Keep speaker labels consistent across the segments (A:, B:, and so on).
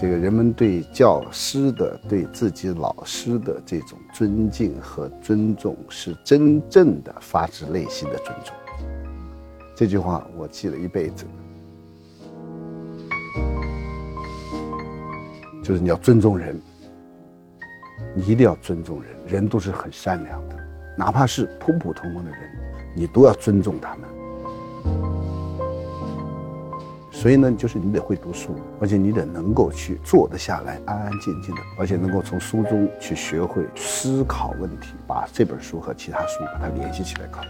A: 这个人们对教师的、对自己老师的这种尊敬和尊重，是真正的发自内心的尊重。这句话我记了一辈子，就是你要尊重人，你一定要尊重人，人都是很善良的，哪怕是普普通通的人，你都要尊重他们。所以呢，就是你得会读书，而且你得能够去坐得下来，安安静静的，而且能够从书中去学会思考问题，把这本书和其他书把它联系起来考。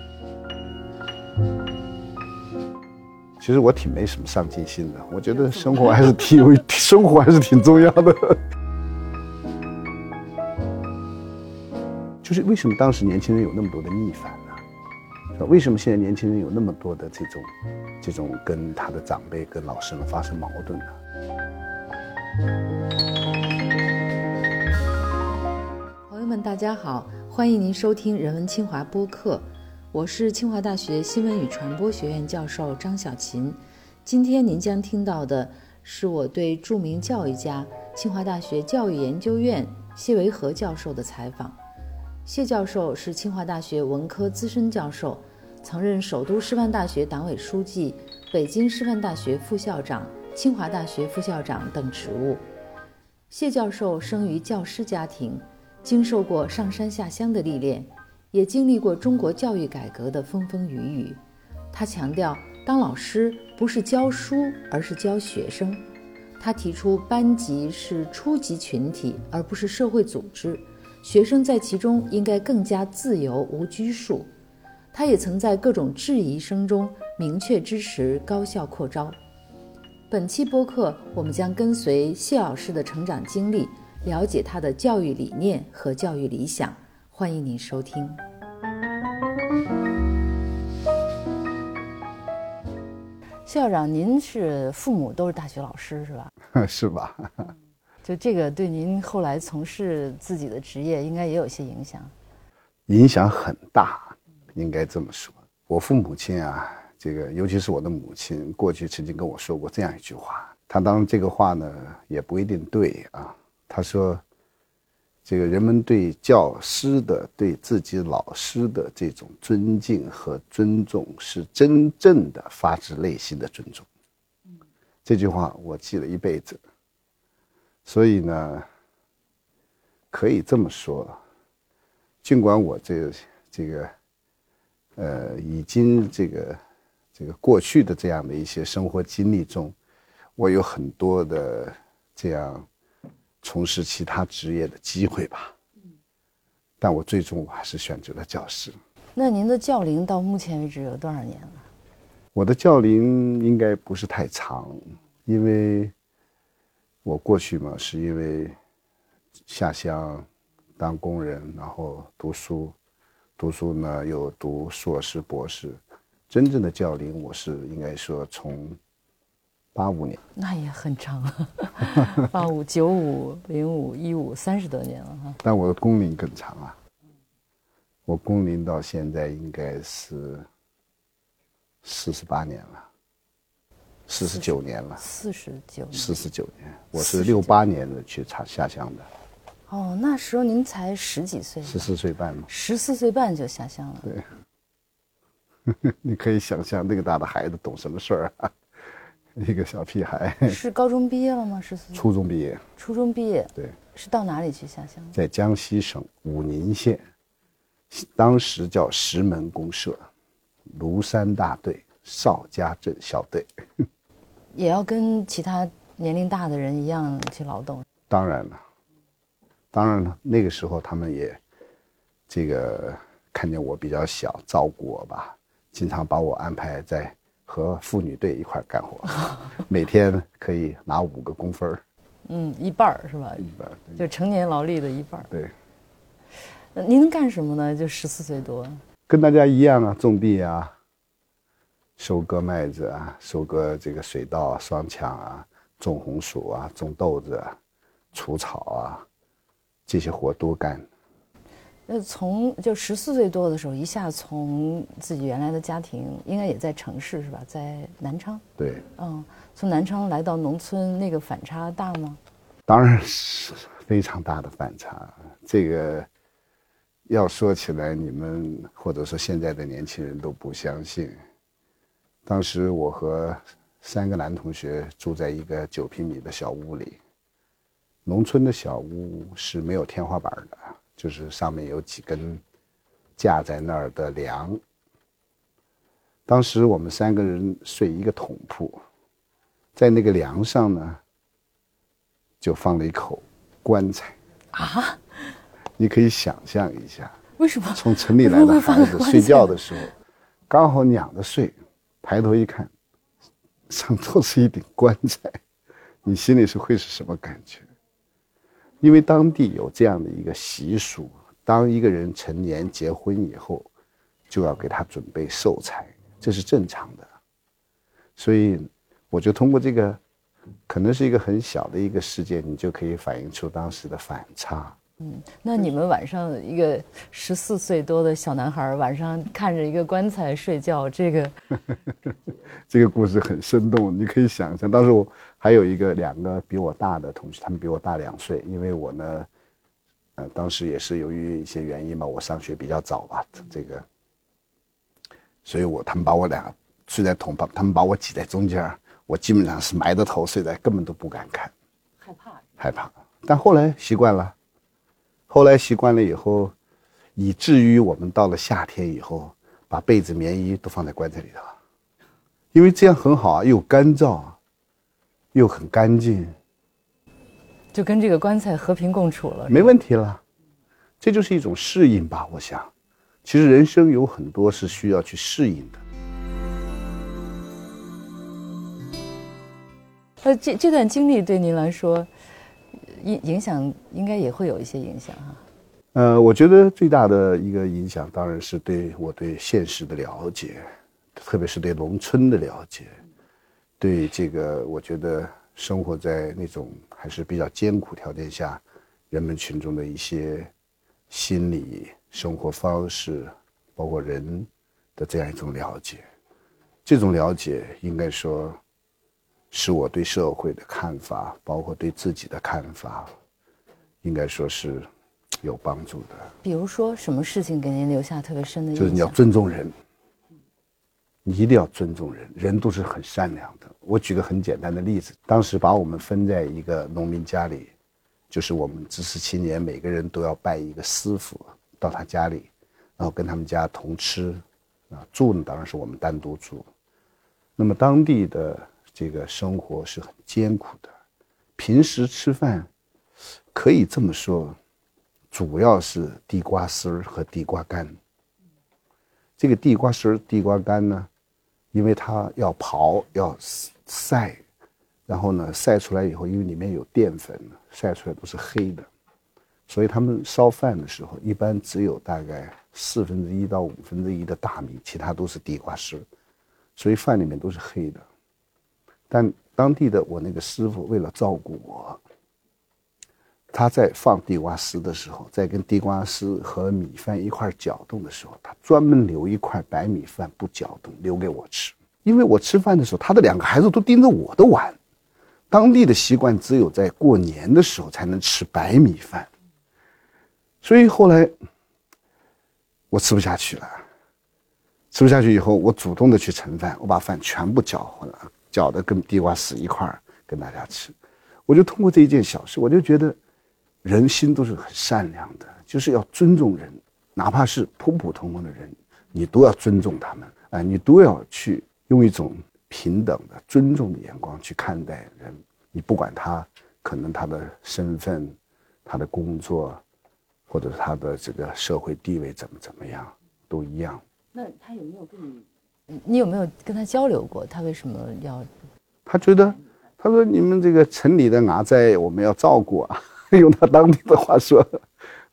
A: 其实我挺没什么上进心的，我觉得生活还是挺有，生活还是挺重要的。就是为什么当时年轻人有那么多的逆反？那为什么现在年轻人有那么多的这种？这种跟他的长辈、跟老师们发生矛盾呢。
B: 朋友们，大家好，欢迎您收听人文清华播客，我是清华大学新闻与传播学院教授张小琴。今天您将听到的是我对著名教育家、清华大学教育研究院谢维和教授的采访。谢教授是清华大学文科资深教授。曾任首都师范大学党委书记、北京师范大学副校长、清华大学副校长等职务。谢教授生于教师家庭，经受过上山下乡的历练，也经历过中国教育改革的风风雨雨。他强调，当老师不是教书，而是教学生。他提出，班级是初级群体，而不是社会组织，学生在其中应该更加自由无拘束。他也曾在各种质疑声中明确支持高校扩招。本期播客，我们将跟随谢老师的成长经历，了解他的教育理念和教育理想。欢迎您收听。校长，您是父母都是大学老师是吧？
A: 是吧？
B: 就这个对您后来从事自己的职业，应该也有些影响。
A: 影响很大。应该这么说，我父母亲啊，这个尤其是我的母亲，过去曾经跟我说过这样一句话。他当然这个话呢也不一定对啊。他说，这个人们对教师的、对自己老师的这种尊敬和尊重，是真正的发自内心的尊重。这句话我记了一辈子。所以呢，可以这么说，尽管我这这个。呃，已经这个这个过去的这样的一些生活经历中，我有很多的这样从事其他职业的机会吧。但我最终我还是选择了教师。
B: 那您的教龄到目前为止有多少年了？
A: 我的教龄应该不是太长，因为我过去嘛，是因为下乡当工人，然后读书。读书呢，又读硕士、博士，真正的教龄我是应该说从八五年，
B: 那也很长，八五、九五、零五、一五，三十多年了哈。
A: 但我的工龄更长啊，我工龄到现在应该是四十八年了，四十九年了，
B: 四十九，
A: 四十九年，我是六八年的去下下乡的。
B: 哦，那时候您才十几岁，
A: 十四岁半嘛，
B: 十四岁半就下乡了。
A: 对，你可以想象那个大的孩子懂什么事儿啊？一个小屁孩。
B: 是高中毕业了吗？十四。
A: 初中毕业。
B: 初中毕业。
A: 对。
B: 是到哪里去下乡？
A: 在江西省武宁县，当时叫石门公社，庐山大队邵家镇小队。
B: 也要跟其他年龄大的人一样去劳动。
A: 当然了。当然了，那个时候他们也，这个看见我比较小，照顾我吧，经常把我安排在和妇女队一块干活，每天可以拿五个工分
B: 嗯，一半儿是吧？
A: 一半，
B: 就成年劳力的一半儿。
A: 对。
B: 您能干什么呢？就十四岁多。
A: 跟大家一样啊，种地啊，收割麦子啊，收割这个水稻、双抢啊，种红薯啊，种豆子啊，除草啊。这些活都干。
B: 那从就十四岁多的时候，一下从自己原来的家庭，应该也在城市是吧？在南昌。
A: 对。
B: 嗯，从南昌来到农村，那个反差大吗？
A: 当然是非常大的反差。这个要说起来，你们或者说现在的年轻人都不相信。当时我和三个男同学住在一个九平米的小屋里。农村的小屋是没有天花板的，就是上面有几根架在那儿的梁。当时我们三个人睡一个桶铺，在那个梁上呢，就放了一口棺材。啊！你可以想象一下，
B: 为什么
A: 从城里来的孩子睡觉的时候，刚好仰着睡，抬头一看，上头是一顶棺材，你心里是会是什么感觉？因为当地有这样的一个习俗，当一个人成年结婚以后，就要给他准备寿材，这是正常的。所以，我就通过这个，可能是一个很小的一个事件，你就可以反映出当时的反差。
B: 嗯，那你们晚上一个十四岁多的小男孩晚上看着一个棺材睡觉，这个，
A: 这个故事很生动。你可以想象，当时我还有一个两个比我大的同学，他们比我大两岁，因为我呢，呃，当时也是由于一些原因嘛，我上学比较早吧，这个，所以我他们把我俩睡在同旁，他们把我挤在中间，我基本上是埋着头睡在，根本都不敢看，
B: 害怕，
A: 害怕。但后来习惯了。后来习惯了以后，以至于我们到了夏天以后，把被子、棉衣都放在棺材里头了，因为这样很好啊，又干燥，又很干净，
B: 就跟这个棺材和平共处了，
A: 没问题了。这就是一种适应吧，我想。其实人生有很多是需要去适应的。
B: 呃，这这段经历对您来说。影影响应该也会有一些影响哈，
A: 呃，我觉得最大的一个影响当然是对我对现实的了解，特别是对农村的了解，对这个我觉得生活在那种还是比较艰苦条件下，人们群众的一些心理、生活方式，包括人的这样一种了解，这种了解应该说。是我对社会的看法，包括对自己的看法，应该说是有帮助的。
B: 比如说，什么事情给您留下特别深的印
A: 象？就是你要尊重人，你一定要尊重人，人都是很善良的。我举个很简单的例子，当时把我们分在一个农民家里，就是我们知识青年每个人都要拜一个师傅到他家里，然后跟他们家同吃，啊，住呢当然是我们单独住。那么当地的。这个生活是很艰苦的，平时吃饭，可以这么说，主要是地瓜丝儿和地瓜干。这个地瓜丝儿、地瓜干呢，因为它要刨、要晒，然后呢晒出来以后，因为里面有淀粉，晒出来都是黑的，所以他们烧饭的时候，一般只有大概四分之一到五分之一的大米，其他都是地瓜丝，所以饭里面都是黑的。但当地的我那个师傅为了照顾我，他在放地瓜丝的时候，在跟地瓜丝和米饭一块搅动的时候，他专门留一块白米饭不搅动，留给我吃。因为我吃饭的时候，他的两个孩子都盯着我的碗。当地的习惯只有在过年的时候才能吃白米饭，所以后来我吃不下去了。吃不下去以后，我主动的去盛饭，我把饭全部搅和了。搅的跟地瓜丝一块儿跟大家吃，我就通过这一件小事，我就觉得人心都是很善良的，就是要尊重人，哪怕是普普通通的人，你都要尊重他们，哎，你都要去用一种平等的、尊重的眼光去看待人。你不管他可能他的身份、他的工作，或者他的这个社会地位怎么怎么样，都一样。
B: 那他有没有跟你？你有没有跟他交流过？他为什么要？
A: 他觉得，他说你们这个城里的伢仔，我们要照顾啊。用他当地的话说，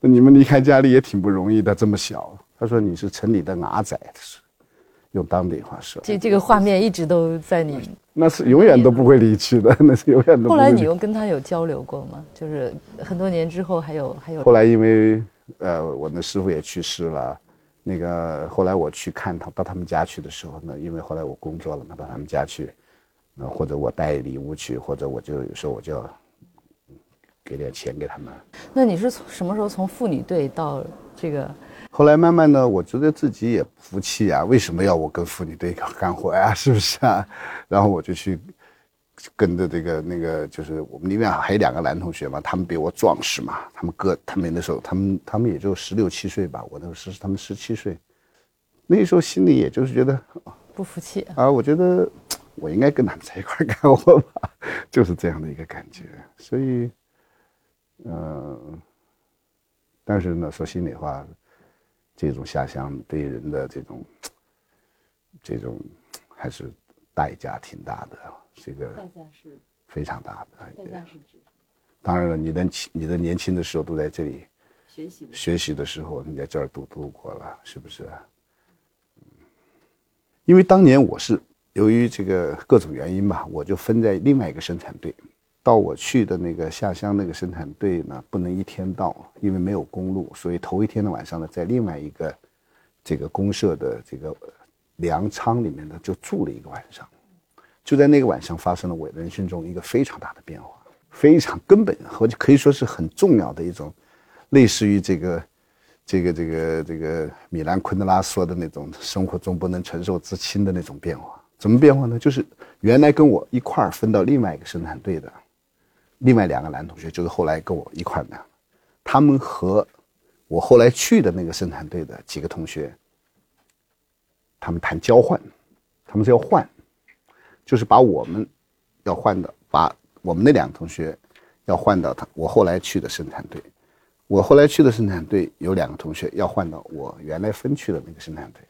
A: 你们离开家里也挺不容易的，这么小。他说你是城里的伢仔，是用当地话说。
B: 这这个画面一直都在你。
A: 那是永远都不会离去的，那是永远都。
B: 后来你又跟他有交流过吗？就是很多年之后还有还有。
A: 后来因为呃，我那师傅也去世了。那个后来我去看他到他们家去的时候呢，因为后来我工作了嘛，到他们家去，那或者我带礼物去，或者我就有时候我就给点钱给他们。
B: 那你是从什么时候从妇女队到这个？
A: 后来慢慢的，我觉得自己也不服气啊，为什么要我跟妇女队干活呀？是不是啊？然后我就去跟着这个那个，就是我们里面还有两个男同学嘛，他们比我壮实嘛，他们哥他们那时候他们他们也就十六七岁吧，我那时候是他们十七岁，那时候心里也就是觉得
B: 不服气
A: 啊，我觉得我应该跟他们在一块干活吧，就是这样的一个感觉。所以，嗯，但是呢，说心里话。这种下乡对人的这种，这种还是代价挺大的，这个代价是非常大的。代价是指，当然了，你的你的年轻的时候都在这里学习学习的时候，你在这儿都度过了，是不是？因为当年我是由于这个各种原因吧，我就分在另外一个生产队。到我去的那个下乡那个生产队呢，不能一天到，因为没有公路，所以头一天的晚上呢，在另外一个这个公社的这个粮仓里面呢，就住了一个晚上。就在那个晚上，发生了我人生中一个非常大的变化，非常根本，或者可以说是很重要的一种，类似于这个这个这个这个米兰昆德拉说的那种生活中不能承受之轻的那种变化。怎么变化呢？就是原来跟我一块儿分到另外一个生产队的。另外两个男同学就是后来跟我一块儿的，他们和我后来去的那个生产队的几个同学，他们谈交换，他们是要换，就是把我们要换的，把我们那两个同学要换到他我后来去的生产队，我后来去的生产队有两个同学要换到我原来分去的那个生产队，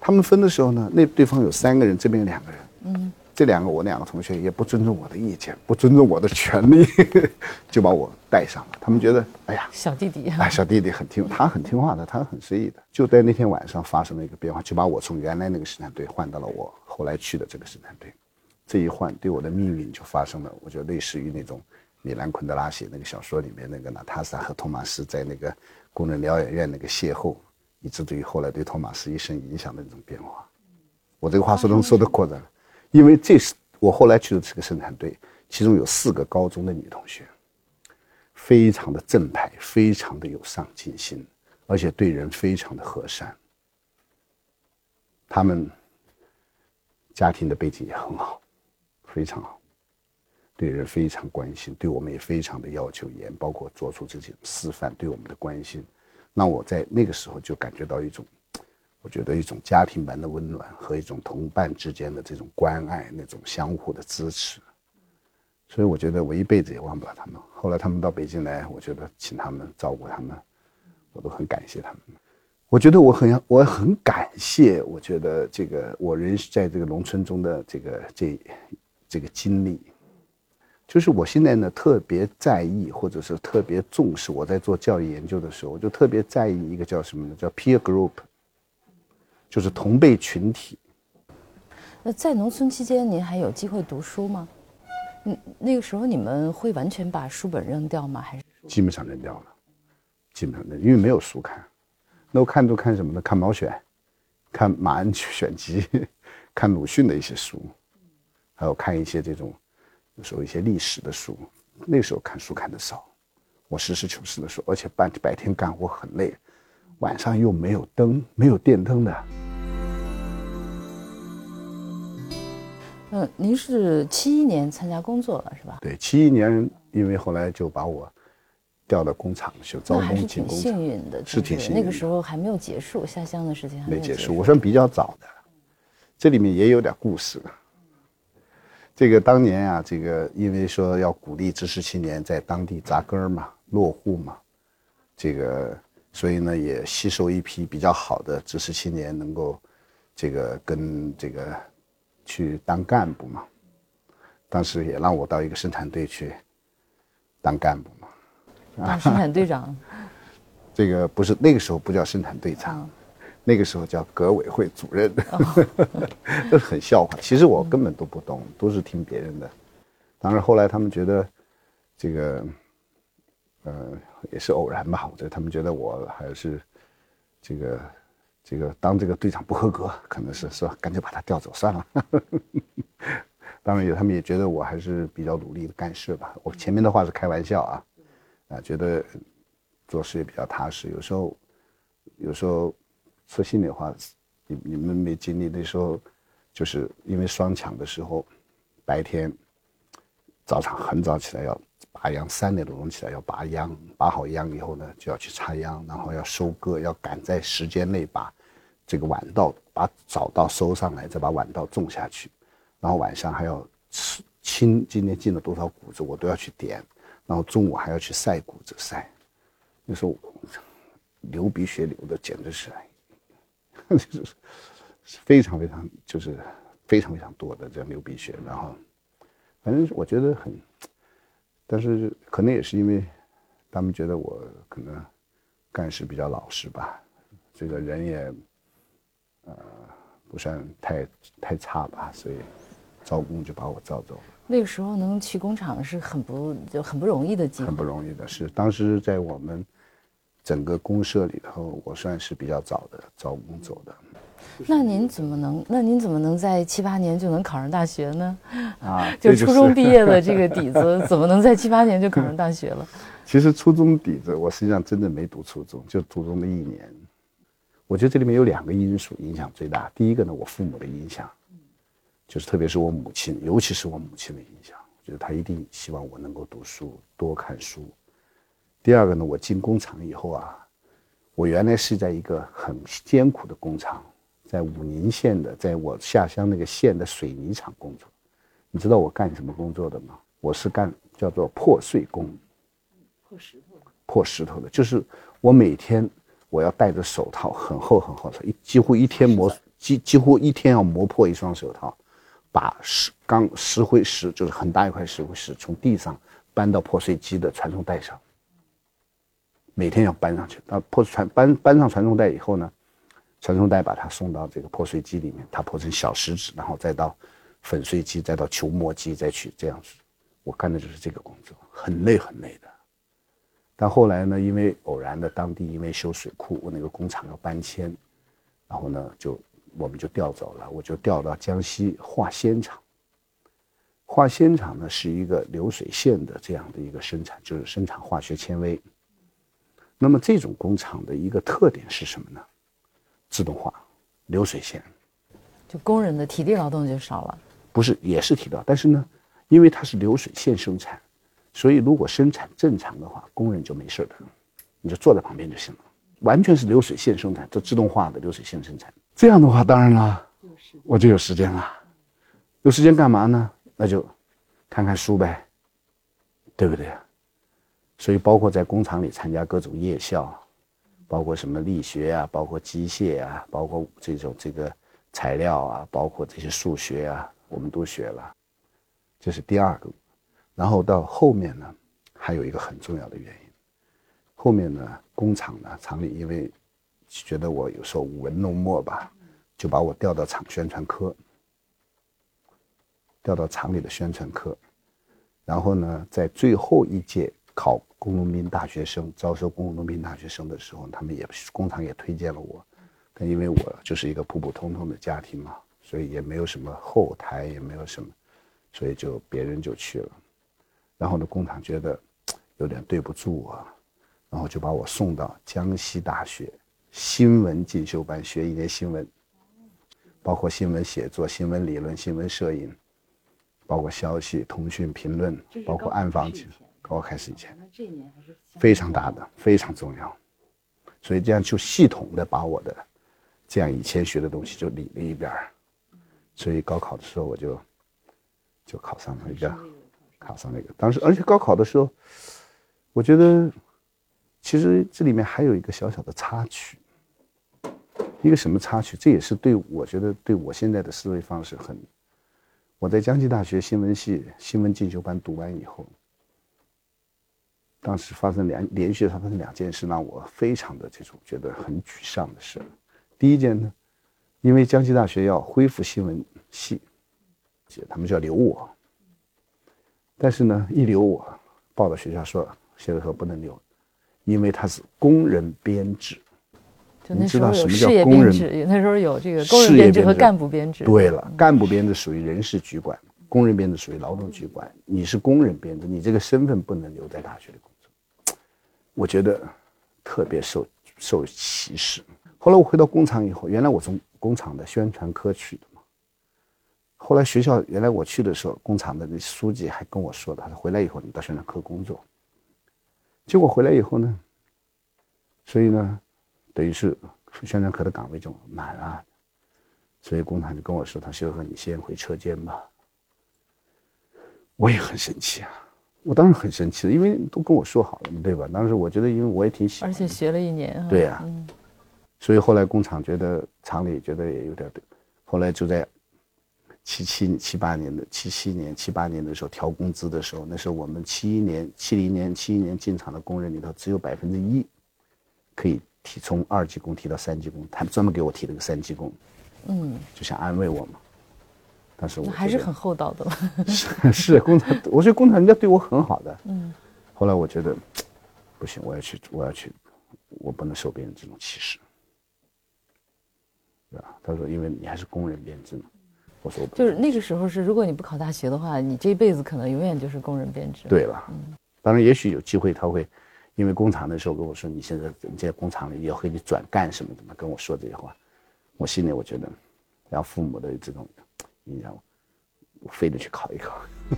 A: 他们分的时候呢，那对方有三个人，这边有两个人，嗯。这两个我两个同学也不尊重我的意见，不尊重我的权利，就把我带上了。他们觉得，哎呀，
B: 小弟弟，
A: 哎，小弟弟很听，他很听话的，他很随意的。就在那天晚上发生了一个变化，就把我从原来那个生产队换到了我后来去的这个生产队。这一换，对我的命运就发生了，我觉得类似于那种米兰昆德拉写那个小说里面那个娜塔莎和托马斯在那个工人疗养院那个邂逅，以至于后来对托马斯一生影响的那种变化。我这个话说能说得过的。因为这是我后来去的这个生产队，其中有四个高中的女同学，非常的正派，非常的有上进心，而且对人非常的和善。他们家庭的背景也很好，非常好，对人非常关心，对我们也非常的要求严，包括做出这些示范对我们的关心，那我在那个时候就感觉到一种。我觉得一种家庭般的温暖和一种同伴之间的这种关爱，那种相互的支持，所以我觉得我一辈子也忘不了他们。后来他们到北京来，我觉得请他们照顾他们，我都很感谢他们。我觉得我很我很感谢，我觉得这个我人在这个农村中的这个这这个经历，就是我现在呢特别在意，或者是特别重视。我在做教育研究的时候，我就特别在意一个叫什么呢？叫 peer group。就是同辈群体。
B: 那在农村期间，您还有机会读书吗？嗯，那个时候你们会完全把书本扔掉吗？还是
A: 基本上扔掉了，基本上扔，因为没有书看。那我看都看什么呢？看毛选，看马恩选集，看鲁迅的一些书，还有看一些这种，有时候一些历史的书。那时候看书看的少，我实事求是的说，而且白白天干活很累，晚上又没有灯，没有电灯的。
B: 嗯，您是七一年参加工作了是吧？
A: 对，七一年，因为后来就把我调到工厂去招工进工厂。
B: 幸运的，
A: 是挺幸运。
B: 那个时候还没有结束下乡的事情，还没
A: 结束。我算比较早的，这里面也有点故事。这个当年啊，这个因为说要鼓励知识青年在当地扎根嘛、落户嘛，这个所以呢也吸收一批比较好的知识青年，能够这个跟这个。去当干部嘛，当时也让我到一个生产队去当干部嘛，
B: 当生产队长。
A: 这个不是那个时候不叫生产队长，那个时候叫革委会主任，这很笑话。其实我根本都不懂，都是听别人的。当然后来他们觉得这个，呃，也是偶然吧。我觉得他们觉得我还是这个。这个当这个队长不合格，可能是是吧？干脆把他调走算了。当然有，他们也觉得我还是比较努力的干事吧。我前面的话是开玩笑啊，啊，觉得做事也比较踏实。有时候，有时候说心里话，你你们没经历那时候，就是因为双抢的时候，白天早上很早起来要拔秧，三点多钟起来要拔秧，拔好秧以后呢，就要去插秧，然后要收割，要赶在时间内把这个晚稻把早稻收上来，再把晚稻种下去。然后晚上还要清今天进了多少谷子，我都要去点。然后中午还要去晒谷子晒，那时候流鼻血流的简直是，就是非常非常就是非常非常多的这样流鼻血。然后反正我觉得很，但是可能也是因为他们觉得我可能干事比较老实吧，这个人也呃不算太太差吧，所以。招工就把我招走了。
B: 那个时候能去工厂是很不就很不容易的机会。
A: 很不容易的是，当时在我们整个公社里头，我算是比较早的招工走的。
B: 那您怎么能？那您怎么能在七八年就能考上大学呢？啊，就初中毕业的这个底子，怎么能在七八年就考上大学了？
A: 其实初中底子，我实际上真的没读初中，就初中的一年。我觉得这里面有两个因素影响最大。第一个呢，我父母的影响。就是特别是我母亲，尤其是我母亲的影响，就是她一定希望我能够读书，多看书。第二个呢，我进工厂以后啊，我原来是在一个很艰苦的工厂，在武宁县的，在我下乡那个县的水泥厂工作。你知道我干什么工作的吗？我是干叫做破碎工，
B: 破石头的，
A: 破石头的。就是我每天我要戴着手套，很厚很厚的，一几乎一天磨几几乎一天要磨破一双手套。把石钢石灰石，就是很大一块石灰石，从地上搬到破碎机的传送带上。每天要搬上去，那破传搬搬上传送带以后呢，传送带把它送到这个破碎机里面，它破成小石子，然后再到粉碎机，再到球磨机，再去这样子。我干的就是这个工作，很累很累的。但后来呢，因为偶然的当地因为修水库，我那个工厂要搬迁，然后呢就。我们就调走了，我就调到江西化纤厂。化纤厂呢是一个流水线的这样的一个生产，就是生产化学纤维。那么这种工厂的一个特点是什么呢？自动化，流水线，
B: 就工人的体力劳动就少了。
A: 不是，也是体力，但是呢，因为它是流水线生产，所以如果生产正常的话，工人就没事的，你就坐在旁边就行了。完全是流水线生产，这自动化的流水线生产。这样的话，当然了，我就有时间了。有时间干嘛呢？那就看看书呗，对不对？所以，包括在工厂里参加各种夜校，包括什么力学啊，包括机械啊，包括这种这个材料啊，包括这些数学啊，我们都学了。这是第二个。然后到后面呢，还有一个很重要的原因。后面呢，工厂呢，厂里因为。觉得我有时候舞文弄墨吧，就把我调到厂宣传科，调到厂里的宣传科，然后呢，在最后一届考工农兵大学生招收工农兵大学生的时候，他们也工厂也推荐了我，但因为我就是一个普普通通的家庭嘛，所以也没有什么后台，也没有什么，所以就别人就去了，然后呢，工厂觉得有点对不住我，然后就把我送到江西大学。新闻进修班学一年新闻，包括新闻写作、新闻理论、新闻摄影，包括消息、通讯、评论，包括暗访。高考开始以前，非常大的，非常重要。所以这样就系统的把我的这样以前学的东西就理了一遍儿。所以高考的时候我就就考上了一个，考上那个。当时而且高考的时候，我觉得其实这里面还有一个小小的插曲。一个什么插曲？这也是对我觉得对我现在的思维方式很。我在江西大学新闻系新闻进修班读完以后，当时发生两连续发生两件事，让我非常的这种觉得很沮丧的事。第一件呢，因为江西大学要恢复新闻系，他们就要留我，但是呢，一留我，报到学校说，学校说不能留，因为他是工人编制。
B: 就那时候有事业编制，那时候有这个工人编制和干部编制。
A: 对了，干部编制属于人事局管，工人编制属于劳动局管，你是工人编制，你这个身份不能留在大学里。我觉得特别受受歧视。后来我回到工厂以后，原来我从工厂的宣传科去的嘛。后来学校原来我去的时候，工厂的那书记还跟我说的，他说回来以后你到宣传科工作。结果回来以后呢，所以呢，等于是宣传科的岗位就满了，所以工厂就跟我说：“他说你先回车间吧。”我也很生气啊，我当时很生气的，因为都跟我说好了嘛，对吧？当时我觉得，因为我也挺喜欢，
B: 而且学了一年，
A: 对呀，所以后来工厂觉得厂里觉得也有点对，后来就在七七七八年的七七年七八年的时候调工资的时候，那时候我们七一年七零年七一年进厂的工人里头只有百分之一可以提从二级工提到三级工，他们专门给我提了个三级工，嗯，就想安慰我嘛。但是我
B: 还是很厚道的。
A: 是是工厂，我觉得工厂人家对我很好的。嗯。后来我觉得不行，我要去，我要去，我不能受别人这种歧视，对吧？他说：“因为你还是工人编制嘛。”我说：“
B: 就是那个时候是，如果你不考大学的话，你这一辈子可能永远就是工人编制。”
A: 对了，嗯。当然，也许有机会他会，因为工厂的时候跟我说：“你现在你在工厂里要给你转干什么的嘛？”跟我说这些话，我心里我觉得，让父母的这种。你知道吗我非得去考一考。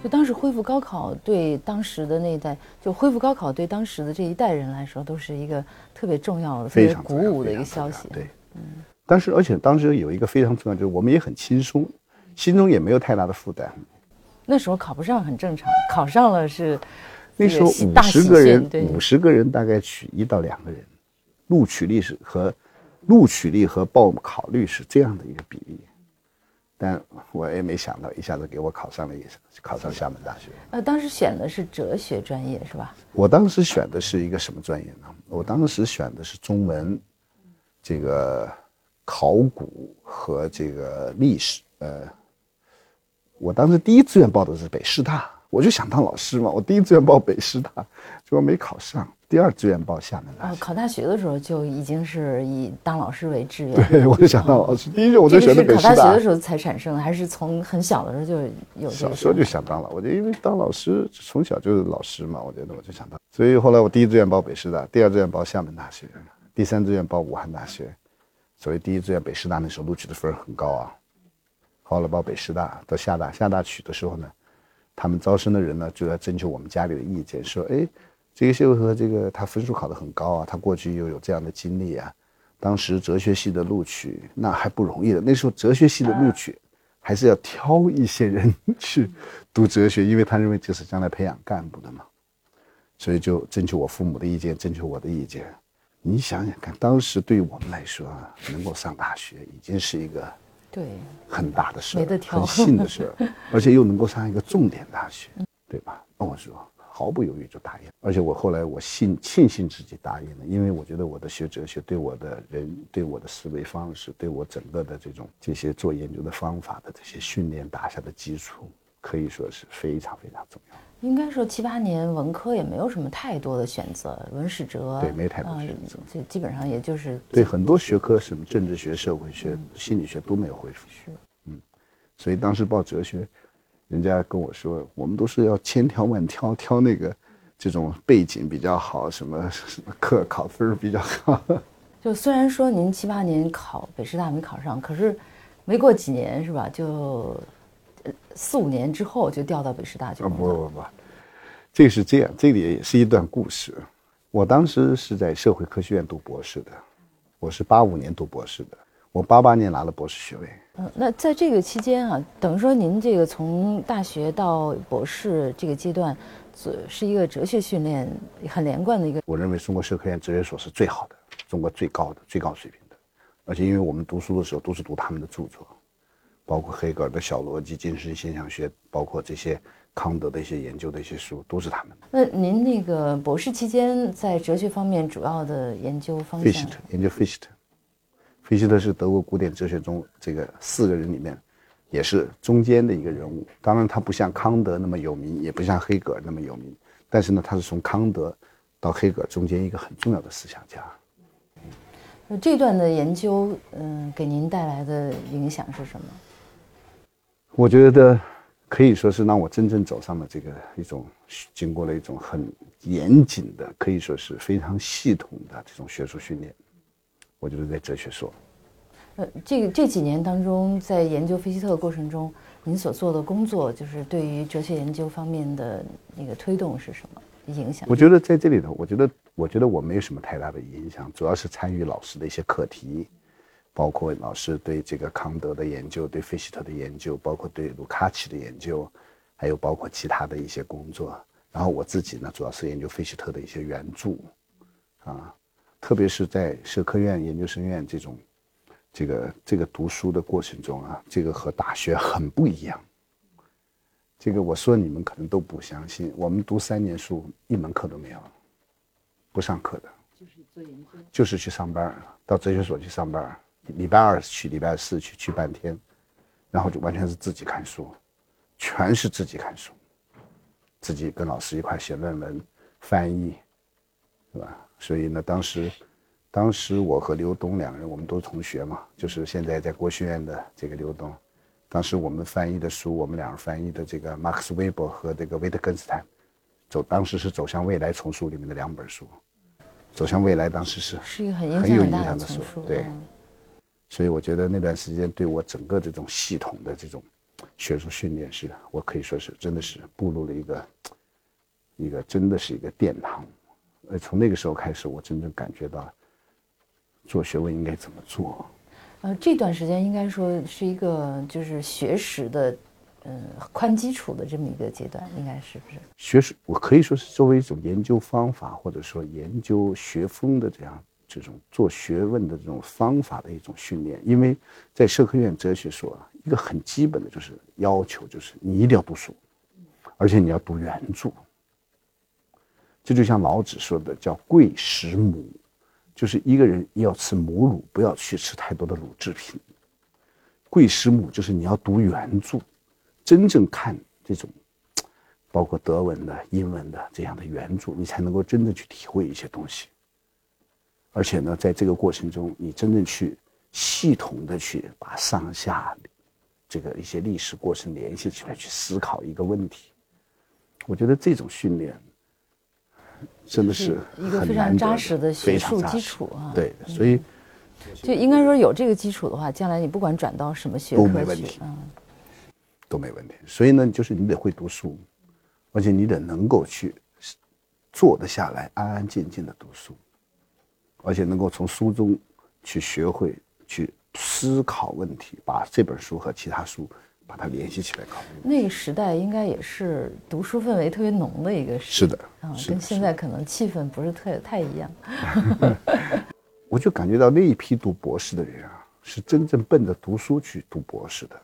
B: 就当时恢复高考，对当时的那一代，就恢复高考对当时的这一代人来说，都是一个特别重要的、
A: 非常
B: 鼓舞的一个消息。
A: 对，嗯。当时，而且当时有一个非常重要，就是我们也很轻松，心中也没有太大的负担。
B: 那时候考不上很正常，考上了是。
A: 那时候五十个人，五十个人大概取一到两个人，录取率是和。录取率和报考率是这样的一个比例，但我也没想到一下子给我考上了，也是考上厦门大学。
B: 呃，当时选的是哲学专业是吧？
A: 我当时选的是一个什么专业呢？我当时选的是中文，这个考古和这个历史。呃，我当时第一志愿报的是北师大，我就想当老师嘛。我第一志愿报北师大，结果没考上。第二志愿报厦门大学。
B: 考大学的时候就已经是以当老师为志愿。
A: 对，我就想当老师。第一志，我就选的北师
B: 大。考大学的时候才产生，还是从很小的时候就有？
A: 小时候就想当了。我就因为当老师，从小就是老师嘛，我觉得我就想当。所以后来我第一志愿报北师大，第二志愿报厦门大学，第三志愿报武汉大学。所以第一志愿北师大那时候录取的分很高啊。后来报北师大到厦大，厦大取的时候呢，他们招生的人呢就要征求我们家里的意见，说哎。这个谢伟和这个他分数考得很高啊，他过去又有这样的经历啊。当时哲学系的录取那还不容易的，那时候哲学系的录取还是要挑一些人去读哲学，因为他认为这是将来培养干部的嘛。所以就征求我父母的意见，征求我的意见。你想想看，当时对于我们来说啊，能够上大学已经是一个
B: 对
A: 很大的事
B: 儿，很
A: 幸的事儿，而且又能够上一个重点大学，对吧？那我说。毫不犹豫就答应，而且我后来我信庆幸自己答应了，因为我觉得我的学哲学对我的人、对我的思维方式、对我整个的这种这些做研究的方法的这些训练打下的基础，可以说是非常非常重要。
B: 应该说七八年文科也没有什么太多的选择，文史哲
A: 对没太多选择，
B: 就基本上也就是
A: 对很多学科，什么政治学、社会学、心理学都没有恢复。
B: 是，
A: 嗯，所以当时报哲学。人家跟我说，我们都是要千挑万挑，挑那个这种背景比较好，什么什么课考分比较高。
B: 就虽然说您七八年考北师大没考上，可是没过几年是吧？就四五年之后就调到北师大去了。
A: 不不不，这是这样，这里也是一段故事。我当时是在社会科学院读博士的，我是八五年读博士的。我八八年拿了博士学位。
B: 嗯，那在这个期间啊，等于说您这个从大学到博士这个阶段，是是一个哲学训练很连贯的一个。
A: 我认为中国社科院哲学所是最好的，中国最高的、最高水平的。而且因为我们读书的时候都是读他们的著作，包括黑格尔的小逻辑、精神现象学，包括这些康德的一些研究的一些书，都是他们。
B: 那您那个博士期间在哲学方面主要的研究方向？
A: 研究费希特。费希特是德国古典哲学中这个四个人里面，也是中间的一个人物。当然，他不像康德那么有名，也不像黑格尔那么有名。但是呢，他是从康德到黑格尔中间一个很重要的思想家。
B: 这段的研究，嗯，给您带来的影响是什么？
A: 我觉得可以说是让我真正走上了这个一种经过了一种很严谨的，可以说是非常系统的这种学术训练。我觉得在哲学说。
B: 呃，这这几年当中，在研究菲希特的过程中，您所做的工作，就是对于哲学研究方面的那个推动是什么影响？
A: 我觉得在这里头，我觉得我觉得我没有什么太大的影响，主要是参与老师的一些课题，包括老师对这个康德的研究，对费希特的研究，包括对卢卡奇的研究，还有包括其他的一些工作。然后我自己呢，主要是研究费希特的一些原著，啊，特别是在社科院、研究生院这种。这个这个读书的过程中啊，这个和大学很不一样。这个我说你们可能都不相信，我们读三年书一门课都没有，不上课的，就是做研究，就是去上班，到哲学所去上班，礼拜二去，礼拜四去，去半天，然后就完全是自己看书，全是自己看书，自己跟老师一块写论文、翻译，是吧？所以呢，当时。当时我和刘东两个人，我们都是同学嘛，就是现在在国学院的这个刘东。当时我们翻译的书，我们两人翻译的这个马克思韦伯和这个维特根斯坦，走当时是《走向未来》丛书里面的两本书，《走向未来》当时是
B: 是一个很很有影响的
A: 书，对。所以我觉得那段时间对我整个这种系统的这种学术训练，是我可以说是真的是步入了一个一个真的是一个殿堂。呃，从那个时候开始，我真正感觉到。做学问应该怎么做？
B: 呃，这段时间应该说是一个就是学识的，嗯，宽基础的这么一个阶段，应该是不是？
A: 学识，我可以说是作为一种研究方法，或者说研究学风的这样这种做学问的这种方法的一种训练。因为在社科院哲学所，一个很基本的就是要求，就是你一定要读书，而且你要读原著。这就像老子说的，叫“贵食母”。就是一个人要吃母乳，不要去吃太多的乳制品。贵食母就是你要读原著，真正看这种，包括德文的、英文的这样的原著，你才能够真正去体会一些东西。而且呢，在这个过程中，你真正去系统的去把上下这个一些历史过程联系起来，去思考一个问题。我觉得这种训练。真的是
B: 一个非常扎实的学术基础啊！
A: 对，所以
B: 就应该说有这个基础的话，将来你不管转到什么学科
A: 去，嗯，都没问题。所以呢，就是你得会读书，而且你得能够去坐得下来，安安静静的读书，而且能够从书中去学会去思考问题，把这本书和其他书。把它联系起来考虑。
B: 那个时代应该也是读书氛围特别浓的一个时代
A: 是的，
B: 啊，跟现在可能气氛不是特太一样。
A: 我就感觉到那一批读博士的人啊，是真正奔着读书去读博士的，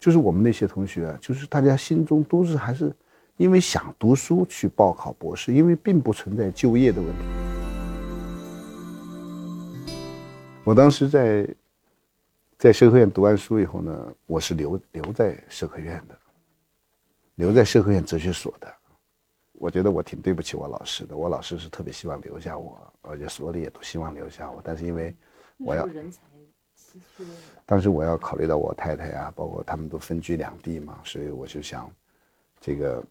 A: 就是我们那些同学啊，就是大家心中都是还是因为想读书去报考博士，因为并不存在就业的问题。我当时在。在社科院读完书以后呢，我是留留在社科院的，留在社科院哲学所的。我觉得我挺对不起我老师的，我老师是特别希望留下我，而且所里也都希望留下我。但是因为我要人才稀缺，当时我要考虑到我太太啊，包括他们都分居两地嘛，所以我就想这个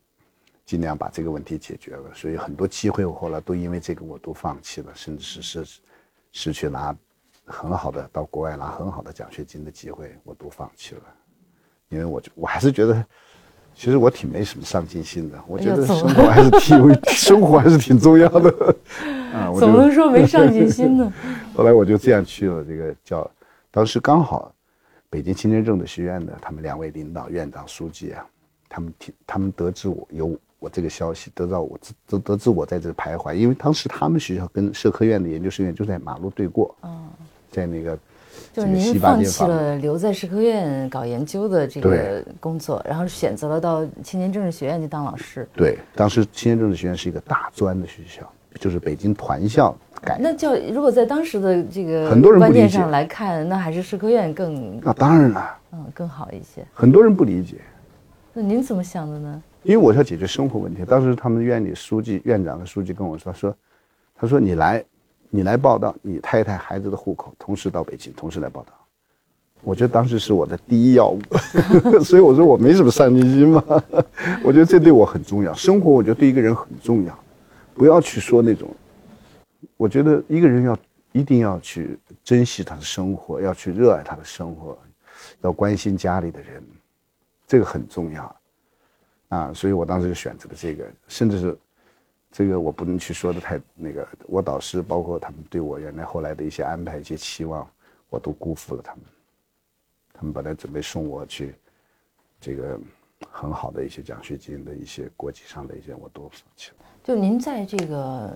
A: 尽量把这个问题解决了。所以很多机会我后来都因为这个我都放弃了，甚至是失失去拿。很好的到国外拿很好的奖学金的机会，我都放弃了，因为我就我还是觉得，其实我挺没什么上进心的。我觉得生活还是挺 生活还是挺重要的
B: 啊。怎么能说没上进心呢？
A: 后来我就这样去了这个叫，当时刚好北京青年政治学院的他们两位领导、院长、书记啊，他们听他们得知我有我这个消息，得到我得得知我在这徘徊，因为当时他们学校跟社科院的研究生院就在马路对过。嗯。在那个，
B: 就是您放弃了留在社科院搞研究的这个工作，然后选择了到青年政治学院去当老师。
A: 对，当时青年政治学院是一个大专的学校，就是北京团校改。
B: 那叫如果在当时的这个
A: 很多人
B: 观念上来看，那还是社科院更
A: 那当然了，
B: 嗯，更好一些。
A: 很多人不理解，
B: 那您怎么想的呢？
A: 因为我要解决生活问题。当时他们院里书记、院长和书记跟我说：“说，他说你来。”你来报道，你太太孩子的户口同时到北京，同时来报道。我觉得当时是我的第一要务，所以我说我没什么上进心嘛。我觉得这对我很重要，生活我觉得对一个人很重要，不要去说那种。我觉得一个人要一定要去珍惜他的生活，要去热爱他的生活，要关心家里的人，这个很重要。啊，所以我当时就选择了这个，甚至是这个我不能去说的太那个，我导师包括他们对我原来后来的一些安排、一些期望，我都辜负了他们。他们本来准备送我去，这个很好的一些奖学金的一些国际上的一些，我都放弃了。
B: 就您在这个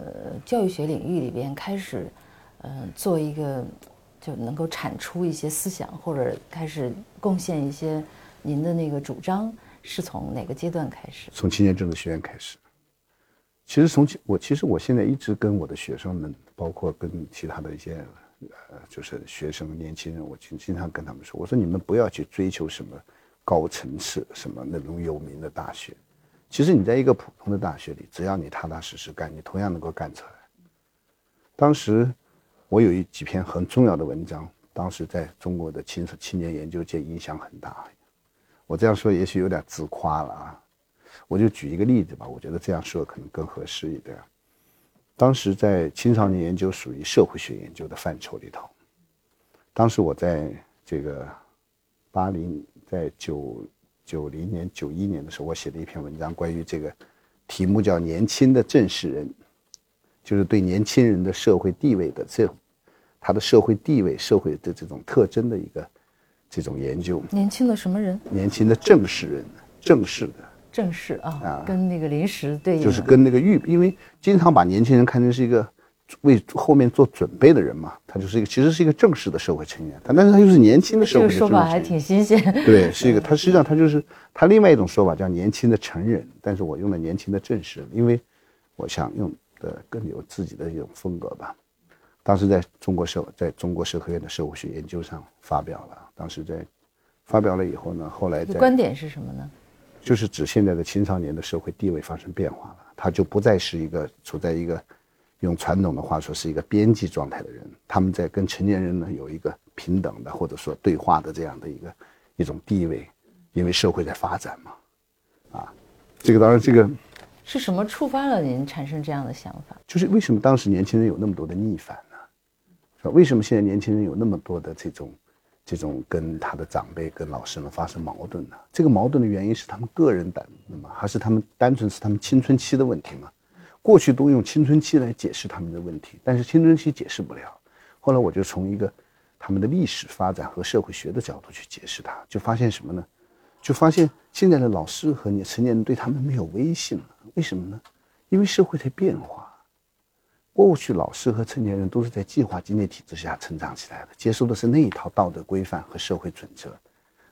B: 教育学领域里边开始，呃，做一个就能够产出一些思想，或者开始贡献一些您的那个主张，是从哪个阶段开始？
A: 从青年政治学院开始。其实从我其实我现在一直跟我的学生们，包括跟其他的一些。呃，就是学生、年轻人，我经经常跟他们说，我说你们不要去追求什么高层次、什么那种有名的大学。其实你在一个普通的大学里，只要你踏踏实实干，你同样能够干出来。当时我有一几篇很重要的文章，当时在中国的青青年研究界影响很大。我这样说也许有点自夸了啊，我就举一个例子吧，我觉得这样说可能更合适一点。当时在青少年研究属于社会学研究的范畴里头。当时我在这个八零，在九九零年、九一年的时候，我写了一篇文章，关于这个题目叫“年轻的正式人”，就是对年轻人的社会地位的这他的社会地位、社会的这种特征的一个这种研究。
B: 年轻的什么人？
A: 年轻的正式人，正式的。
B: 正式啊，跟那个临时对应，
A: 就是跟那个预，因为经常把年轻人看成是一个为后面做准备的人嘛，他就是一个其实是一个正式的社会成员，但但是他又是年轻的社会
B: 这个说法还挺新鲜。
A: 对，是一个，他实际上他就是他另外一种说法叫年轻的成人，但是我用了年轻的正式，因为我想用的更有自己的一种风格吧。当时在中国社在中国社科院的社会学研究上发表了，当时在发表了以后呢，后来
B: 观点是什么呢？
A: 就是指现在的青少年的社会地位发生变化了，他就不再是一个处在一个用传统的话说是一个边际状态的人，他们在跟成年人呢有一个平等的或者说对话的这样的一个一种地位，因为社会在发展嘛，啊，这个当然这个
B: 是什么触发了您产生这样的想法？
A: 就是为什么当时年轻人有那么多的逆反呢？是吧？为什么现在年轻人有那么多的这种？这种跟他的长辈、跟老师们发生矛盾呢？这个矛盾的原因是他们个人的吗？还是他们单纯是他们青春期的问题吗？过去都用青春期来解释他们的问题，但是青春期解释不了。后来我就从一个他们的历史发展和社会学的角度去解释它，就发现什么呢？就发现现在的老师和你成年人对他们没有威信了。为什么呢？因为社会在变化。过去老师和成年人都是在计划经济体制下成长起来的，接受的是那一套道德规范和社会准则。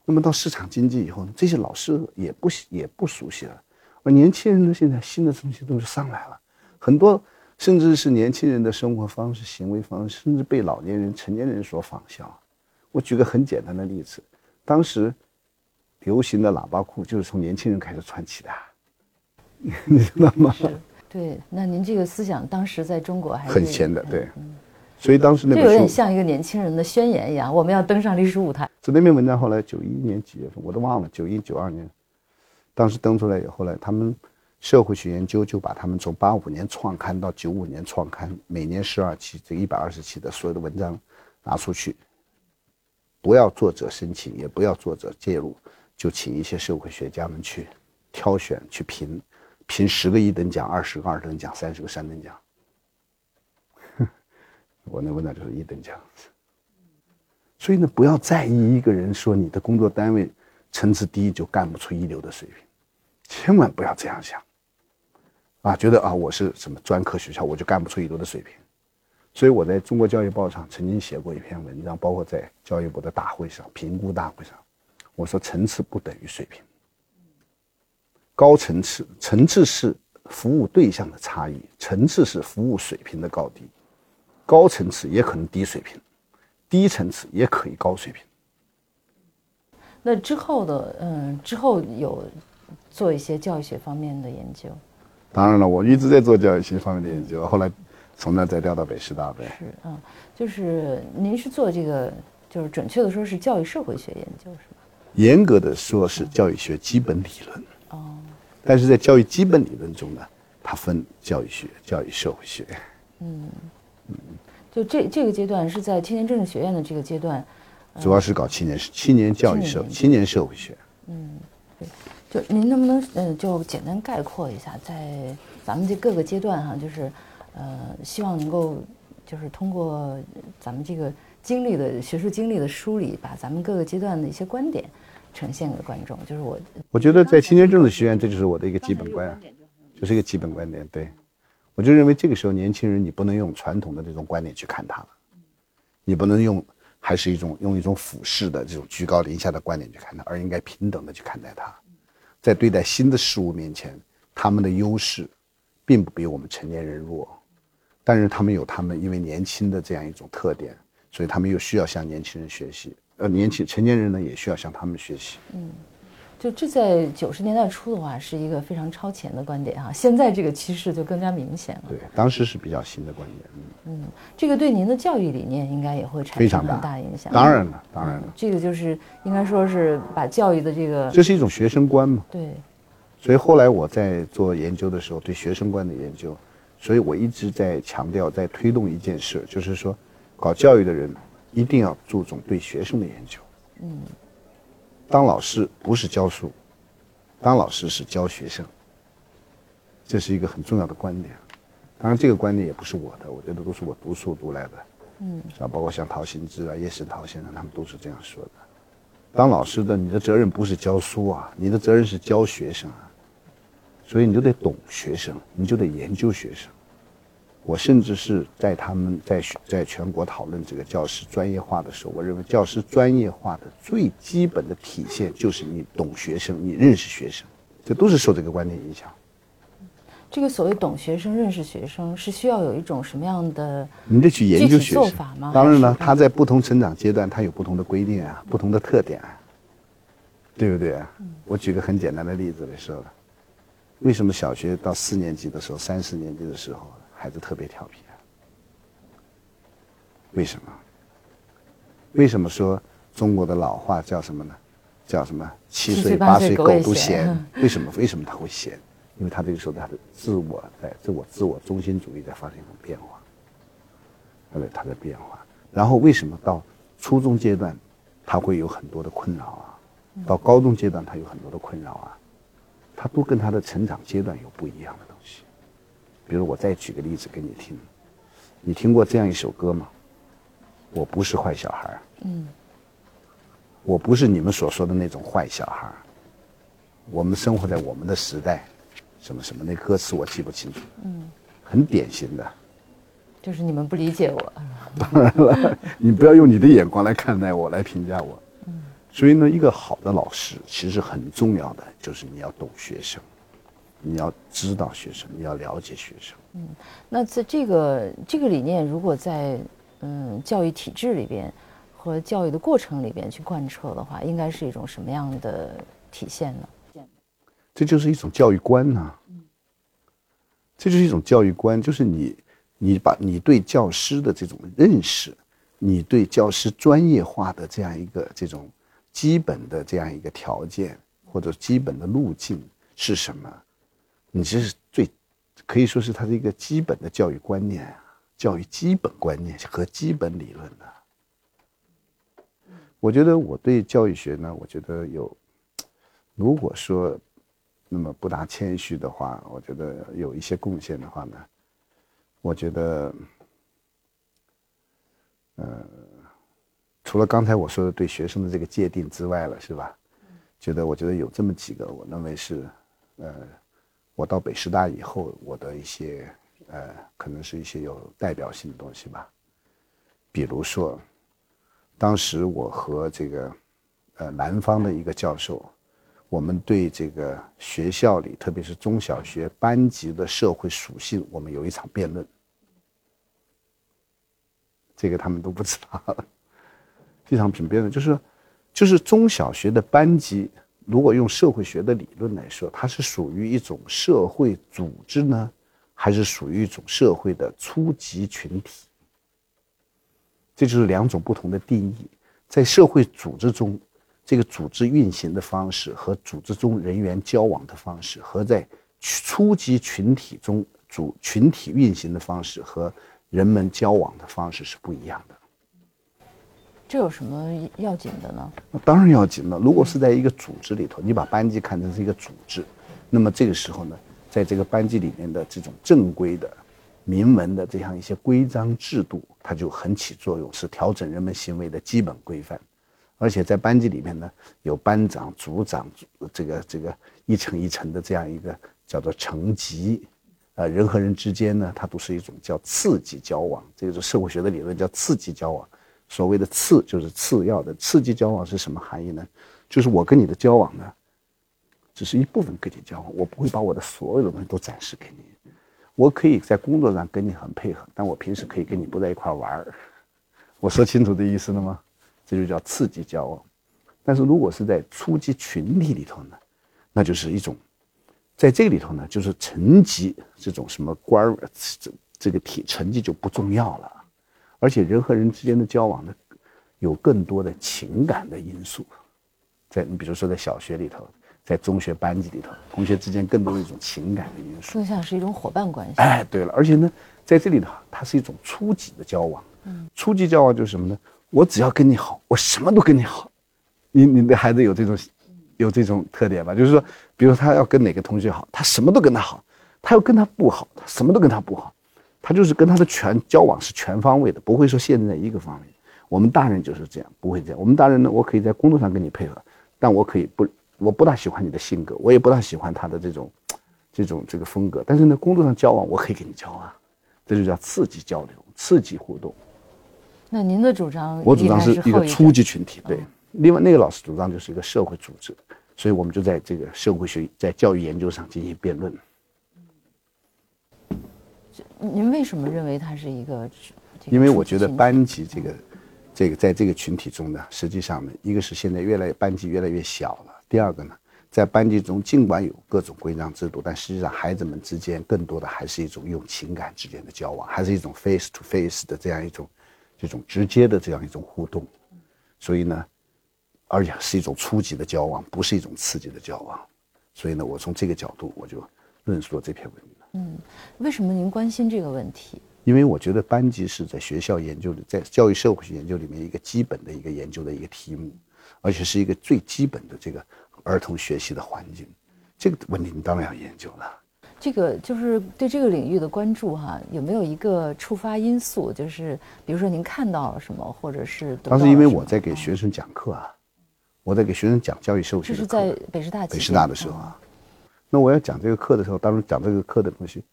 A: 那么到市场经济以后呢，这些老师也不也不熟悉了。而年轻人呢，现在新的东西都是上来了，很多甚至是年轻人的生活方式、行为方式，甚至被老年人、成年人所仿效。我举个很简单的例子，当时流行的喇叭裤就是从年轻人开始穿起的，你知道吗？
B: 对，那您这个思想当时在中国还是
A: 很前的，对，所以当时那
B: 就有点像一个年轻人的宣言一样，我们要登上历史舞台。
A: 这那篇文章后来九一年几月份我都忘了，九一九二年，当时登出来以后呢，他们社会学研究就把他们从八五年创刊到九五年创刊，每年十二期这一百二十期的所有的文章拿出去，不要作者申请，也不要作者介入，就请一些社会学家们去挑选去评。评十个一等奖，二十个二等奖，三十个三等奖。我能问的就是一等奖。所以呢，不要在意一个人说你的工作单位层次低就干不出一流的水平，千万不要这样想。啊，觉得啊我是什么专科学校，我就干不出一流的水平。所以我在中国教育报上曾经写过一篇文章，包括在教育部的大会上评估大会上，我说层次不等于水平。高层次，层次是服务对象的差异，层次是服务水平的高低。高层次也可能低水平，低层次也可以高水平。
B: 那之后的，嗯，之后有做一些教育学方面的研究。
A: 当然了，我一直在做教育学方面的研究。后来，从那再调到北师大呗。
B: 是，嗯，就是您是做这个，就是准确的说是教育社会学研究是吧？
A: 严格的说是教育学基本理论。
B: 哦，
A: 但是在教育基本理论中呢，它分教育学、教育社会学。
B: 嗯嗯，就这这个阶段是在青年政治学院的这个阶段，
A: 主要是搞青年青年教育社青年社会学。
B: 嗯，对，就您能不能嗯就简单概括一下，在咱们这各个阶段哈，就是呃希望能够就是通过咱们这个经历的学术经历的梳理，把咱们各个阶段的一些观点呈现给观众。就是我
A: 我觉得在青年政治学院，这就是我的一个基本观，就是一个基本观点。对，我就认为这个时候年轻人你不能用传统的这种观点去看他了，你不能用。还是一种用一种俯视的这种居高临下的观点去看他，而应该平等的去看待他。在对待新的事物面前，他们的优势并不比我们成年人弱，但是他们有他们因为年轻的这样一种特点，所以他们又需要向年轻人学习。呃，年轻成年人呢也需要向他们学习。嗯。
B: 就这在九十年代初的话，是一个非常超前的观点哈。现在这个趋势就更加明显了。
A: 对，当时是比较新的观点。
B: 嗯，这个对您的教育理念应该也会产生很大影响。
A: 当然了，当然了。
B: 这个就是应该说是把教育的这个，
A: 这是一种学生观嘛。
B: 对。
A: 所以后来我在做研究的时候，对学生观的研究，所以我一直在强调，在推动一件事，就是说，搞教育的人一定要注重对学生的研究。嗯。当老师不是教书，当老师是教学生，这是一个很重要的观点。当然，这个观点也不是我的，我觉得都是我读书读来的。嗯，是吧？包括像陶行知啊、叶圣陶先生，他们都是这样说的。当老师的，你的责任不是教书啊，你的责任是教学生啊。所以你就得懂学生，你就得研究学生。我甚至是在他们在在全国讨论这个教师专业化的时候，我认为教师专业化的最基本的体现就是你懂学生，你认识学生，这都是受这个观念影响。
B: 这个所谓懂学生、认识学生，是需要有一种什么样的？
A: 你得去研究学生
B: 法吗？
A: 当然了，他在不同成长阶段，他有不同的规定啊，不同的特点啊，对不对啊？我举个很简单的例子来说，为什么小学到四年级的时候、三四年级的时候？孩子特别调皮啊，为什么？为什么说中国的老话叫什么呢？叫什么？七岁八岁狗都嫌。为什么？为什么他会嫌？因为他这个时候他的自我在自我自我中心主义在发生一种变化，他在他在变化。然后为什么到初中阶段他会有很多的困扰啊？到高中阶段他有很多的困扰啊？他都跟他的成长阶段有不一样的。比如我再举个例子给你听，你听过这样一首歌吗？我不是坏小孩嗯。我不是你们所说的那种坏小孩我们生活在我们的时代，什么什么那歌词我记不清楚。嗯。很典型的。
B: 就是你们不理解我。
A: 当然了，你不要用你的眼光来看待我，来评价我。嗯。所以呢，一个好的老师其实很重要的就是你要懂学生。你要知道学生，你要了解学生。
B: 嗯，那在这个这个理念，如果在嗯教育体制里边和教育的过程里边去贯彻的话，应该是一种什么样的体现呢？
A: 这就是一种教育观呐。嗯，这就是一种教育观，就是你你把你对教师的这种认识，你对教师专业化的这样一个这种基本的这样一个条件或者基本的路径是什么？你这是最，可以说是他的一个基本的教育观念，教育基本观念和基本理论的。我觉得我对教育学呢，我觉得有，如果说那么不大谦虚的话，我觉得有一些贡献的话呢，我觉得，呃，除了刚才我说的对学生的这个界定之外了，是吧？觉得我觉得有这么几个，我认为是，呃。我到北师大以后，我的一些，呃，可能是一些有代表性的东西吧。比如说，当时我和这个，呃，南方的一个教授，我们对这个学校里，特别是中小学班级的社会属性，我们有一场辩论。这个他们都不知道，这场辩论就是，就是中小学的班级。如果用社会学的理论来说，它是属于一种社会组织呢，还是属于一种社会的初级群体？这就是两种不同的定义。在社会组织中，这个组织运行的方式和组织中人员交往的方式，和在初级群体中组群体运行的方式和人们交往的方式是不一样的。
B: 这有什么要紧的呢？
A: 那当然要紧了。如果是在一个组织里头，你把班级看成是一个组织，那么这个时候呢，在这个班级里面的这种正规的、明文的这样一些规章制度，它就很起作用，是调整人们行为的基本规范。而且在班级里面呢，有班长、组长，这个这个一层一层的这样一个叫做层级。呃，人和人之间呢，它都是一种叫次级交往，这个是社会学的理论，叫次级交往。所谓的次就是次要的，刺激交往是什么含义呢？就是我跟你的交往呢，只是一部分跟你交往，我不会把我的所有的东西都展示给你。我可以在工作上跟你很配合，但我平时可以跟你不在一块玩儿。我说清楚这意思了吗？这就叫刺激交往。但是如果是在初级群体里头呢，那就是一种，在这个里头呢，就是层级这种什么官儿，这这个体成绩就不重要了。而且人和人之间的交往呢，有更多的情感的因素，在你比如说在小学里头，在中学班级里头，同学之间更多的一种情感的因素，
B: 更像是一种伙伴关系。
A: 哎，对了，而且呢，在这里头，它是一种初级的交往。嗯，初级交往就是什么呢？我只要跟你好，我什么都跟你好。你你的孩子有这种有这种特点吧？就是说，比如他要跟哪个同学好，他什么都跟他好；他要跟他不好，他什么都跟他不好。他就是跟他的全交往是全方位的，不会说限制在一个方面。我们大人就是这样，不会这样。我们大人呢，我可以在工作上跟你配合，但我可以不，我不大喜欢你的性格，我也不大喜欢他的这种，这种这个风格。但是呢，工作上交往，我可以跟你交往，这就叫刺激交流、刺激互动。
B: 那您的主张？
A: 我主张是一个初级群体，对。另外那个老师主张就是一个社会组织，所以我们就在这个社会学、在教育研究上进行辩论。
B: 您为什么认为它是一个？
A: 因为我觉得班级这个，这个在这个群体中呢，实际上呢，一个是现在越来班级越来越小了，第二个呢，在班级中尽管有各种规章制度，但实际上孩子们之间更多的还是一种用情感之间的交往，还是一种 face to face 的这样一种，这种直接的这样一种互动，所以呢，而且是一种初级的交往，不是一种刺激的交往，所以呢，我从这个角度我就论述了这篇文章。
B: 嗯，为什么您关心这个问题？
A: 因为我觉得班级是在学校研究的，在教育社会学研究里面一个基本的一个研究的一个题目，而且是一个最基本的这个儿童学习的环境。这个问题你当然要研究了。
B: 这个就是对这个领域的关注哈，有没有一个触发因素？就是比如说您看到了什么，或者是
A: 当时因为我在给学生讲课啊，我在给学生讲教育社会学，
B: 这是在北师大
A: 北师大的时候啊。那我要讲这个课的时候，当时讲这个课的东西，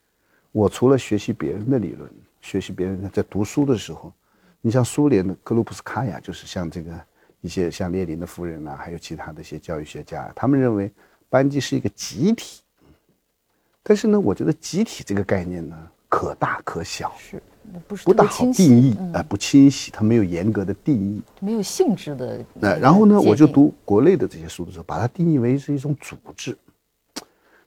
A: 我除了学习别人的理论，学习别人在读书的时候，你像苏联的克鲁普斯卡娅，就是像这个一些像列宁的夫人啊，还有其他的一些教育学家，他们认为班级是一个集体。但是呢，我觉得集体这个概念呢，可大可小，
B: 是不是
A: 不大好定义啊？不清晰，它没有严格的定义，
B: 没有性质的。
A: 那然后呢，我就读国内的这些书的时候，把它定义为是一种组织。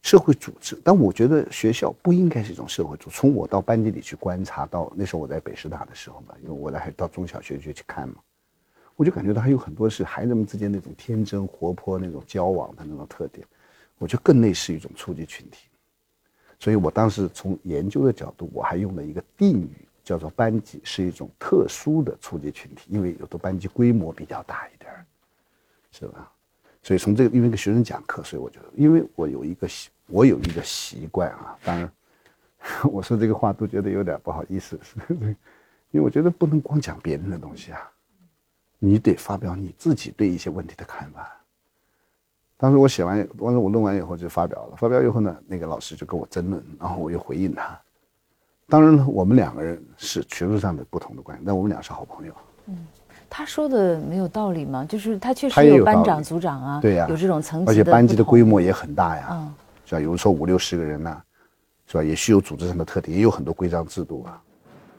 A: 社会组织，但我觉得学校不应该是一种社会组织。从我到班级里去观察到，那时候我在北师大的时候嘛，因为我来还到中小学去去看嘛，我就感觉到还有很多是孩子们之间那种天真活泼那种交往的那种特点，我觉得更类似一种初级群体。所以我当时从研究的角度，我还用了一个定语，叫做班级是一种特殊的初级群体，因为有的班级规模比较大一点是吧？所以从这个，因为给学生讲课，所以我觉得，因为我有一个，我有一个习惯啊。当然，我说这个话都觉得有点不好意思，因为我觉得不能光讲别人的东西啊，你得发表你自己对一些问题的看法。当时我写完，当时我弄完以后就发表了。发表以后呢，那个老师就跟我争论，然后我又回应他。当然了，我们两个人是学术上的不同的关系，但我们俩是好朋友。嗯。
B: 他说的没有道理吗？就是他确实有班长、组长啊，
A: 对呀，
B: 有这种层级，
A: 而且班级的规模也很大呀，嗯，是吧？有人说五六十个人呢，是吧？也需有组织上的特点，也有很多规章制度啊。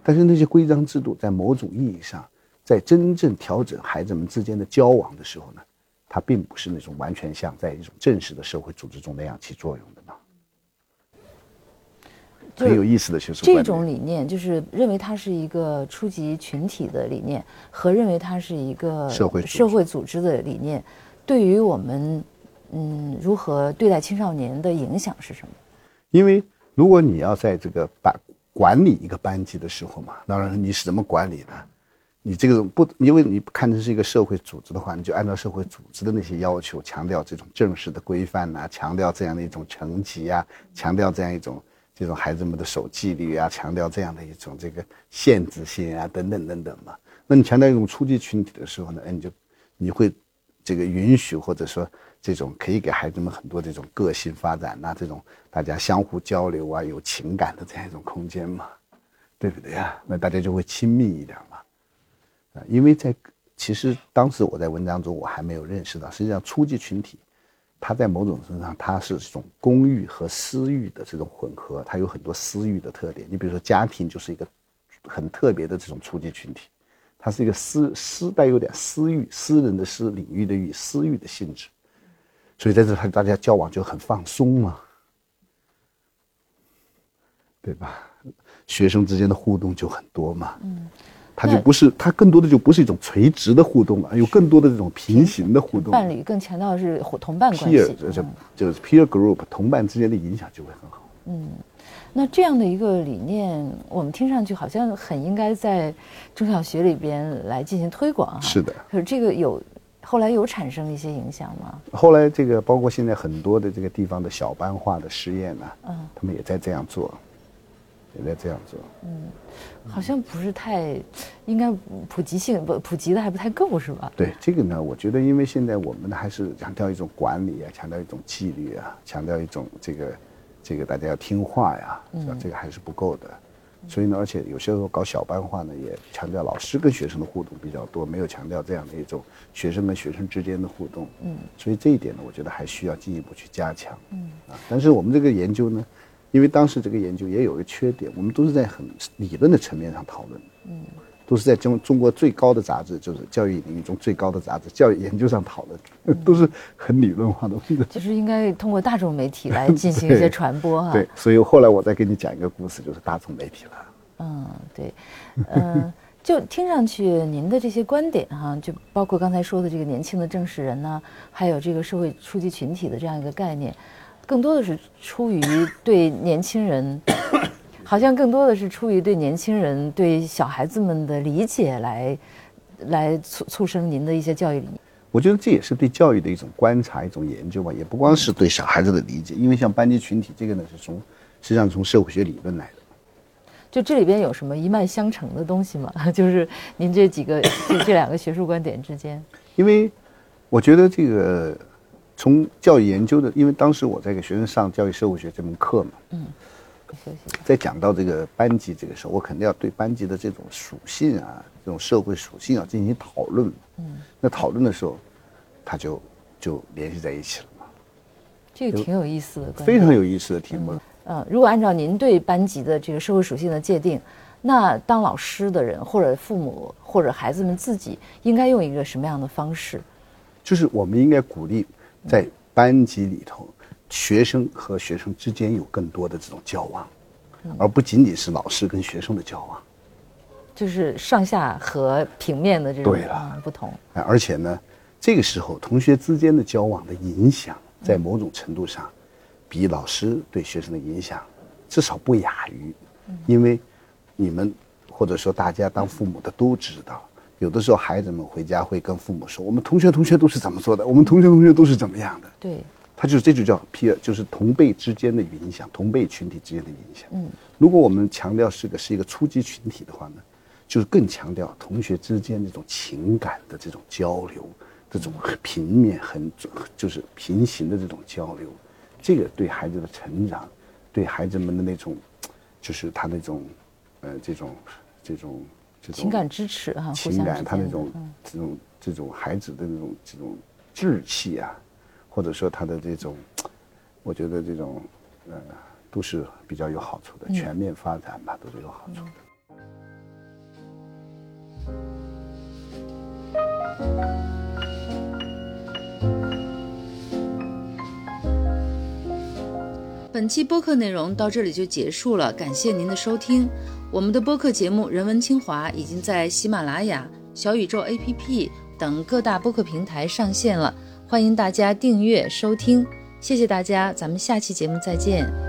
A: 但是那些规章制度在某种意义上，在真正调整孩子们之间的交往的时候呢，它并不是那种完全像在一种正式的社会组织中那样起作用的呢。很有意思的学术观
B: 这种理念，就是认为它是一个初级群体的理念，和认为它是一个
A: 社会
B: 社会组织的理念，对于我们，嗯，如何对待青少年的影响是什么？
A: 因为如果你要在这个班管理一个班级的时候嘛，当然你是怎么管理的？你这个不，因为你看成是一个社会组织的话，你就按照社会组织的那些要求，强调这种正式的规范呐，强调这样的一种成绩啊，强调这样一种这种孩子们的守纪律啊，强调这样的一种这个限制性啊，等等等等嘛。那你强调一种初级群体的时候呢，哎，你就你会这个允许或者说这种可以给孩子们很多这种个性发展呐，这种大家相互交流啊，有情感的这样一种空间嘛，对不对呀？那大家就会亲密一点嘛，啊。因为在其实当时我在文章中我还没有认识到，实际上初级群体，它在某种身上它是这种公欲和私欲的这种混合，它有很多私欲的特点。你比如说家庭就是一个很特别的这种初级群体，它是一个私私带有点私欲、私人的私、领域的欲、私欲的性质，所以在这它大家交往就很放松嘛，对吧？学生之间的互动就很多嘛。嗯。他就不是，他更多的就不是一种垂直的互动了，有更多的这种平行的互动。
B: 伴侣更强调的是同伴关系。
A: peer 就是就是 peer group，同伴之间的影响就会很好。
B: 嗯，那这样的一个理念，我们听上去好像很应该在中小学里边来进行推广哈。
A: 是的。
B: 可是这个有后来有产生一些影响吗？
A: 后来这个包括现在很多的这个地方的小班化的实验呢，嗯，他们也在这样做。也在这样做，
B: 嗯，好像不是太，应该普及性不普及的还不太够是吧？
A: 对这个呢，我觉得因为现在我们还是强调一种管理啊，强调一种纪律啊，强调一种这个这个大家要听话呀，嗯，这个还是不够的。所以呢，而且有些时候搞小班化呢，也强调老师跟学生的互动比较多，没有强调这样的一种学生跟学生之间的互动。嗯，所以这一点呢，我觉得还需要进一步去加强。嗯啊，但是我们这个研究呢。因为当时这个研究也有一个缺点，我们都是在很理论的层面上讨论，嗯，都是在中中国最高的杂志，就是教育领域中最高的杂志《教育研究》上讨论，都是很理论化的。
B: 就是应该通过大众媒体来进行一些传播哈。
A: 对，所以后来我再给你讲一个故事，就是大众媒体了。
B: 嗯，对，嗯，就听上去您的这些观点哈，就包括刚才说的这个年轻的正式人呢，还有这个社会初级群体的这样一个概念。更多的是出于对年轻人，好像更多的是出于对年轻人、对小孩子们的理解来，来促促生您的一些教育理念。
A: 我觉得这也是对教育的一种观察、一种研究吧，也不光是对小孩子的理解，因为像班级群体这个呢，是从实际上从社会学理论来的。
B: 就这里边有什么一脉相承的东西吗？就是您这几个这这两个学术观点之间？
A: 因为我觉得这个。从教育研究的，因为当时我在给学生上教育社会学这门课嘛，嗯，在讲到这个班级这个时候，我肯定要对班级的这种属性啊，这种社会属性啊进行讨论，嗯，那讨论的时候，他就就联系在一起了嘛。
B: 这个挺有意思的，
A: 非常有意思的题目。
B: 嗯，如果按照您对班级的这个社会属性的界定，那当老师的人或者父母或者孩子们自己应该用一个什么样的方式？
A: 就是我们应该鼓励。在班级里头，学生和学生之间有更多的这种交往，而不仅仅是老师跟学生的交往，
B: 就是上下和平面的这种不同。
A: 而且呢，这个时候同学之间的交往的影响，在某种程度上，比老师对学生的影响至少不亚于，因为你们或者说大家当父母的都知道。有的时候，孩子们回家会跟父母说：“我们同学同学都是怎么做的？我们同学同学都是怎么样的？”
B: 对，
A: 他就是这就叫 peer，就是同辈之间的影响，同辈群体之间的影响。嗯，如果我们强调是个是一个初级群体的话呢，就是更强调同学之间这种情感的这种交流，这种平面很就是平行的这种交流，这个对孩子的成长，对孩子们的那种，就是他那种，呃，这种这种。
B: 情感支持哈，
A: 情感他那种这种这种孩子的那种这种志气啊，或者说他的这种我觉得这种呃都是比较有好处的全面发展吧都是有好处的。
B: 本期播客内容到这里就结束了感谢您的收听。我们的播客节目人文清华已经在喜马拉雅小宇宙 app 等各大播客平台上线了。欢迎大家订阅收听谢谢大家咱们下期节目再见。